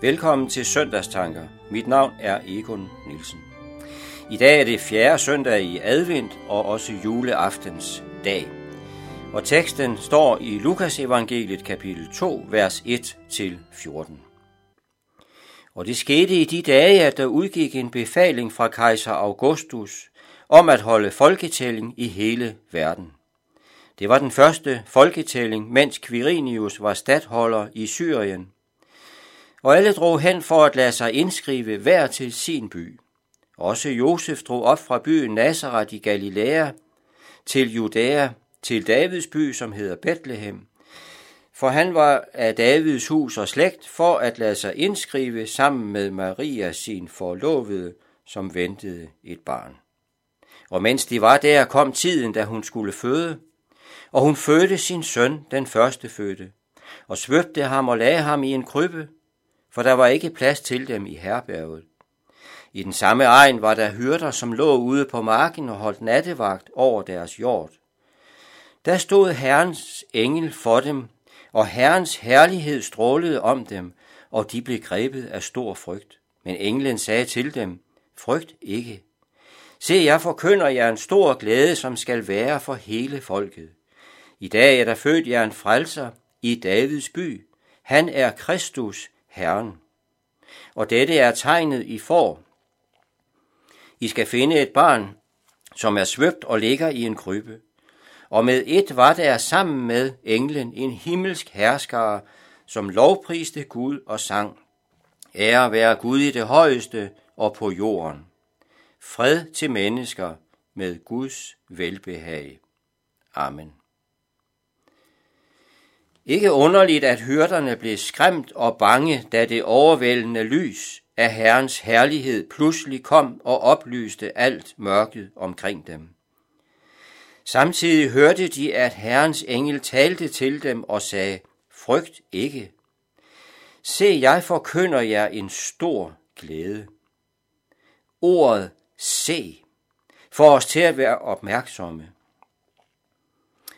Velkommen til Søndagstanker. Mit navn er Egon Nielsen. I dag er det fjerde søndag i advent og også juleaftens dag. Og teksten står i Lukas evangeliet kapitel 2, vers 1-14. Og det skete i de dage, at der udgik en befaling fra kejser Augustus om at holde folketælling i hele verden. Det var den første folketælling, mens Quirinius var stadholder i Syrien. Og alle drog hen for at lade sig indskrive hver til sin by. Også Josef drog op fra byen Nazareth i Galilea til Judæa, til Davids by, som hedder Bethlehem. For han var af Davids hus og slægt for at lade sig indskrive sammen med Maria, sin forlovede, som ventede et barn. Og mens de var der, kom tiden, da hun skulle føde, og hun fødte sin søn, den første fødte, og svøbte ham og lagde ham i en krybbe, for der var ikke plads til dem i herberget. I den samme egen var der hyrder, som lå ude på marken og holdt nattevagt over deres jord. Der stod Herrens engel for dem, og Herrens herlighed strålede om dem, og de blev grebet af stor frygt. Men englen sagde til dem, frygt ikke. Se, jeg forkynder jer en stor glæde, som skal være for hele folket. I dag er der født jer en frelser i Davids by. Han er Kristus, Herren. Og dette er tegnet, I får. I skal finde et barn, som er svøbt og ligger i en krybbe. Og med et var der sammen med englen en himmelsk herskare, som lovpriste Gud og sang. Ære være Gud i det højeste og på jorden. Fred til mennesker med Guds velbehag. Amen. Ikke underligt, at hyrderne blev skræmt og bange, da det overvældende lys af Herrens herlighed pludselig kom og oplyste alt mørket omkring dem. Samtidig hørte de, at Herrens engel talte til dem og sagde, frygt ikke. Se, jeg forkynder jer en stor glæde. Ordet se får os til at være opmærksomme.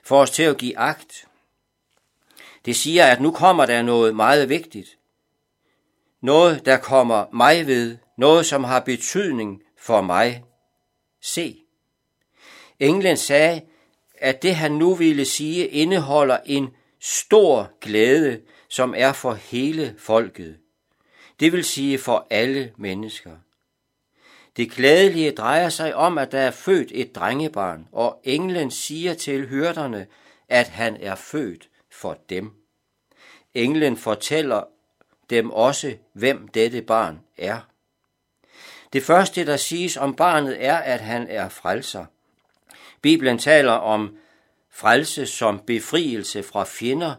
For os til at give agt. Det siger, at nu kommer der noget meget vigtigt. Noget, der kommer mig ved. Noget, som har betydning for mig. Se. Englen sagde, at det han nu ville sige indeholder en stor glæde, som er for hele folket. Det vil sige for alle mennesker. Det glædelige drejer sig om, at der er født et drengebarn, og englen siger til hyrderne, at han er født for dem. Englen fortæller dem også, hvem dette barn er. Det første, der siges om barnet, er, at han er frelser. Bibelen taler om frelse som befrielse fra fjender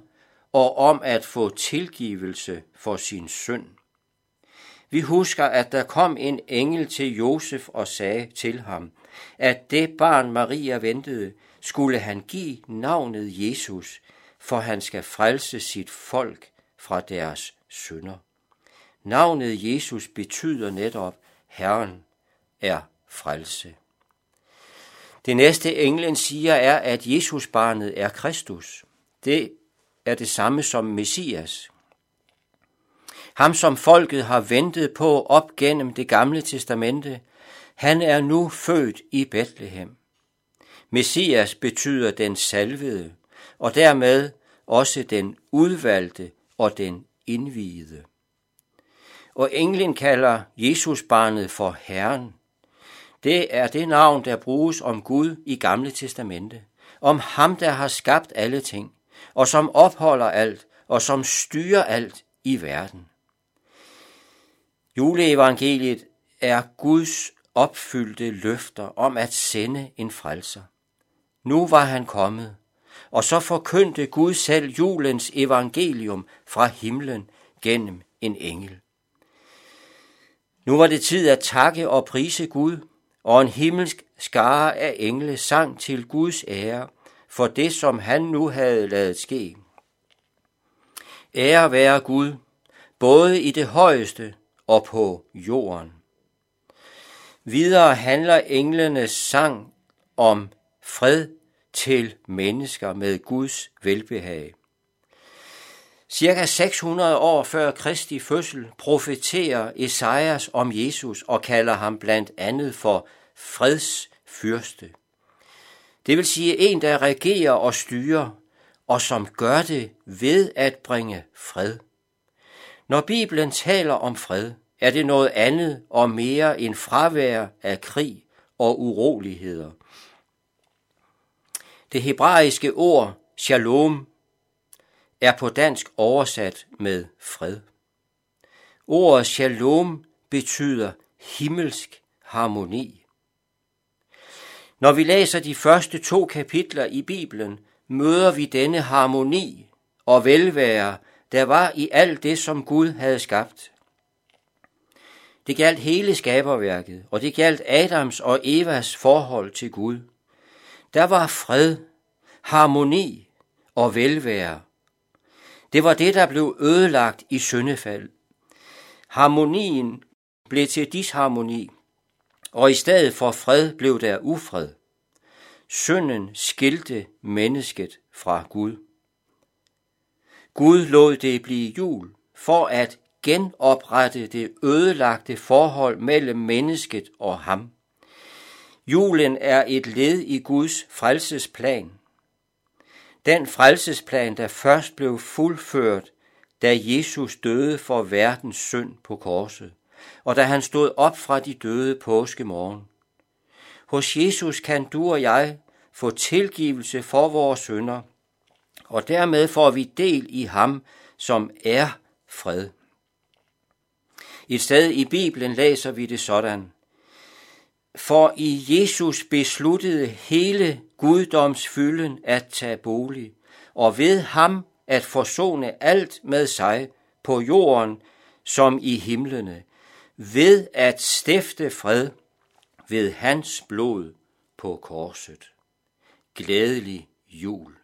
og om at få tilgivelse for sin synd. Vi husker, at der kom en engel til Josef og sagde til ham, at det barn Maria ventede, skulle han give navnet Jesus, for han skal frelse sit folk fra deres synder. Navnet Jesus betyder netop, Herren er frelse. Det næste englen siger er, at Jesus barnet er Kristus. Det er det samme som Messias. Ham, som folket har ventet på op gennem det gamle testamente, han er nu født i Bethlehem. Messias betyder den salvede, og dermed også den udvalgte og den indviede. Og englen kalder Jesus barnet for Herren. Det er det navn, der bruges om Gud i Gamle Testamente. Om ham, der har skabt alle ting, og som opholder alt, og som styrer alt i verden. Juleevangeliet er Guds opfyldte løfter om at sende en frelser. Nu var han kommet, og så forkyndte Gud selv julens evangelium fra himlen gennem en engel. Nu var det tid at takke og prise Gud, og en himmelsk skare af engle sang til Guds ære for det, som han nu havde lavet ske. Ære være Gud, både i det højeste og på jorden. Videre handler englenes sang om fred til mennesker med Guds velbehag. Cirka 600 år før Kristi fødsel profeterer Esajas om Jesus og kalder ham blandt andet for fredsfyrste. Det vil sige en, der regerer og styrer, og som gør det ved at bringe fred. Når Bibelen taler om fred, er det noget andet og mere end fravær af krig og uroligheder. Det hebraiske ord shalom er på dansk oversat med fred. Ordet shalom betyder himmelsk harmoni. Når vi læser de første to kapitler i Bibelen, møder vi denne harmoni og velvære, der var i alt det, som Gud havde skabt. Det galt hele skaberværket, og det galt Adams og Evas forhold til Gud. Der var fred, harmoni og velvære. Det var det, der blev ødelagt i syndefald. Harmonien blev til disharmoni, og i stedet for fred blev der ufred. Synden skilte mennesket fra Gud. Gud lod det blive jul for at genoprette det ødelagte forhold mellem mennesket og ham. Julen er et led i Guds frelsesplan. Den frelsesplan, der først blev fuldført, da Jesus døde for verdens synd på korset, og da han stod op fra de døde påskemorgen. Hos Jesus kan du og jeg få tilgivelse for vores synder, og dermed får vi del i ham, som er fred. I sted i Bibelen læser vi det sådan. For i Jesus besluttede hele guddomsfylden at tage bolig, og ved ham at forsone alt med sig på jorden som i himlene, ved at stifte fred ved hans blod på korset. Glædelig jul.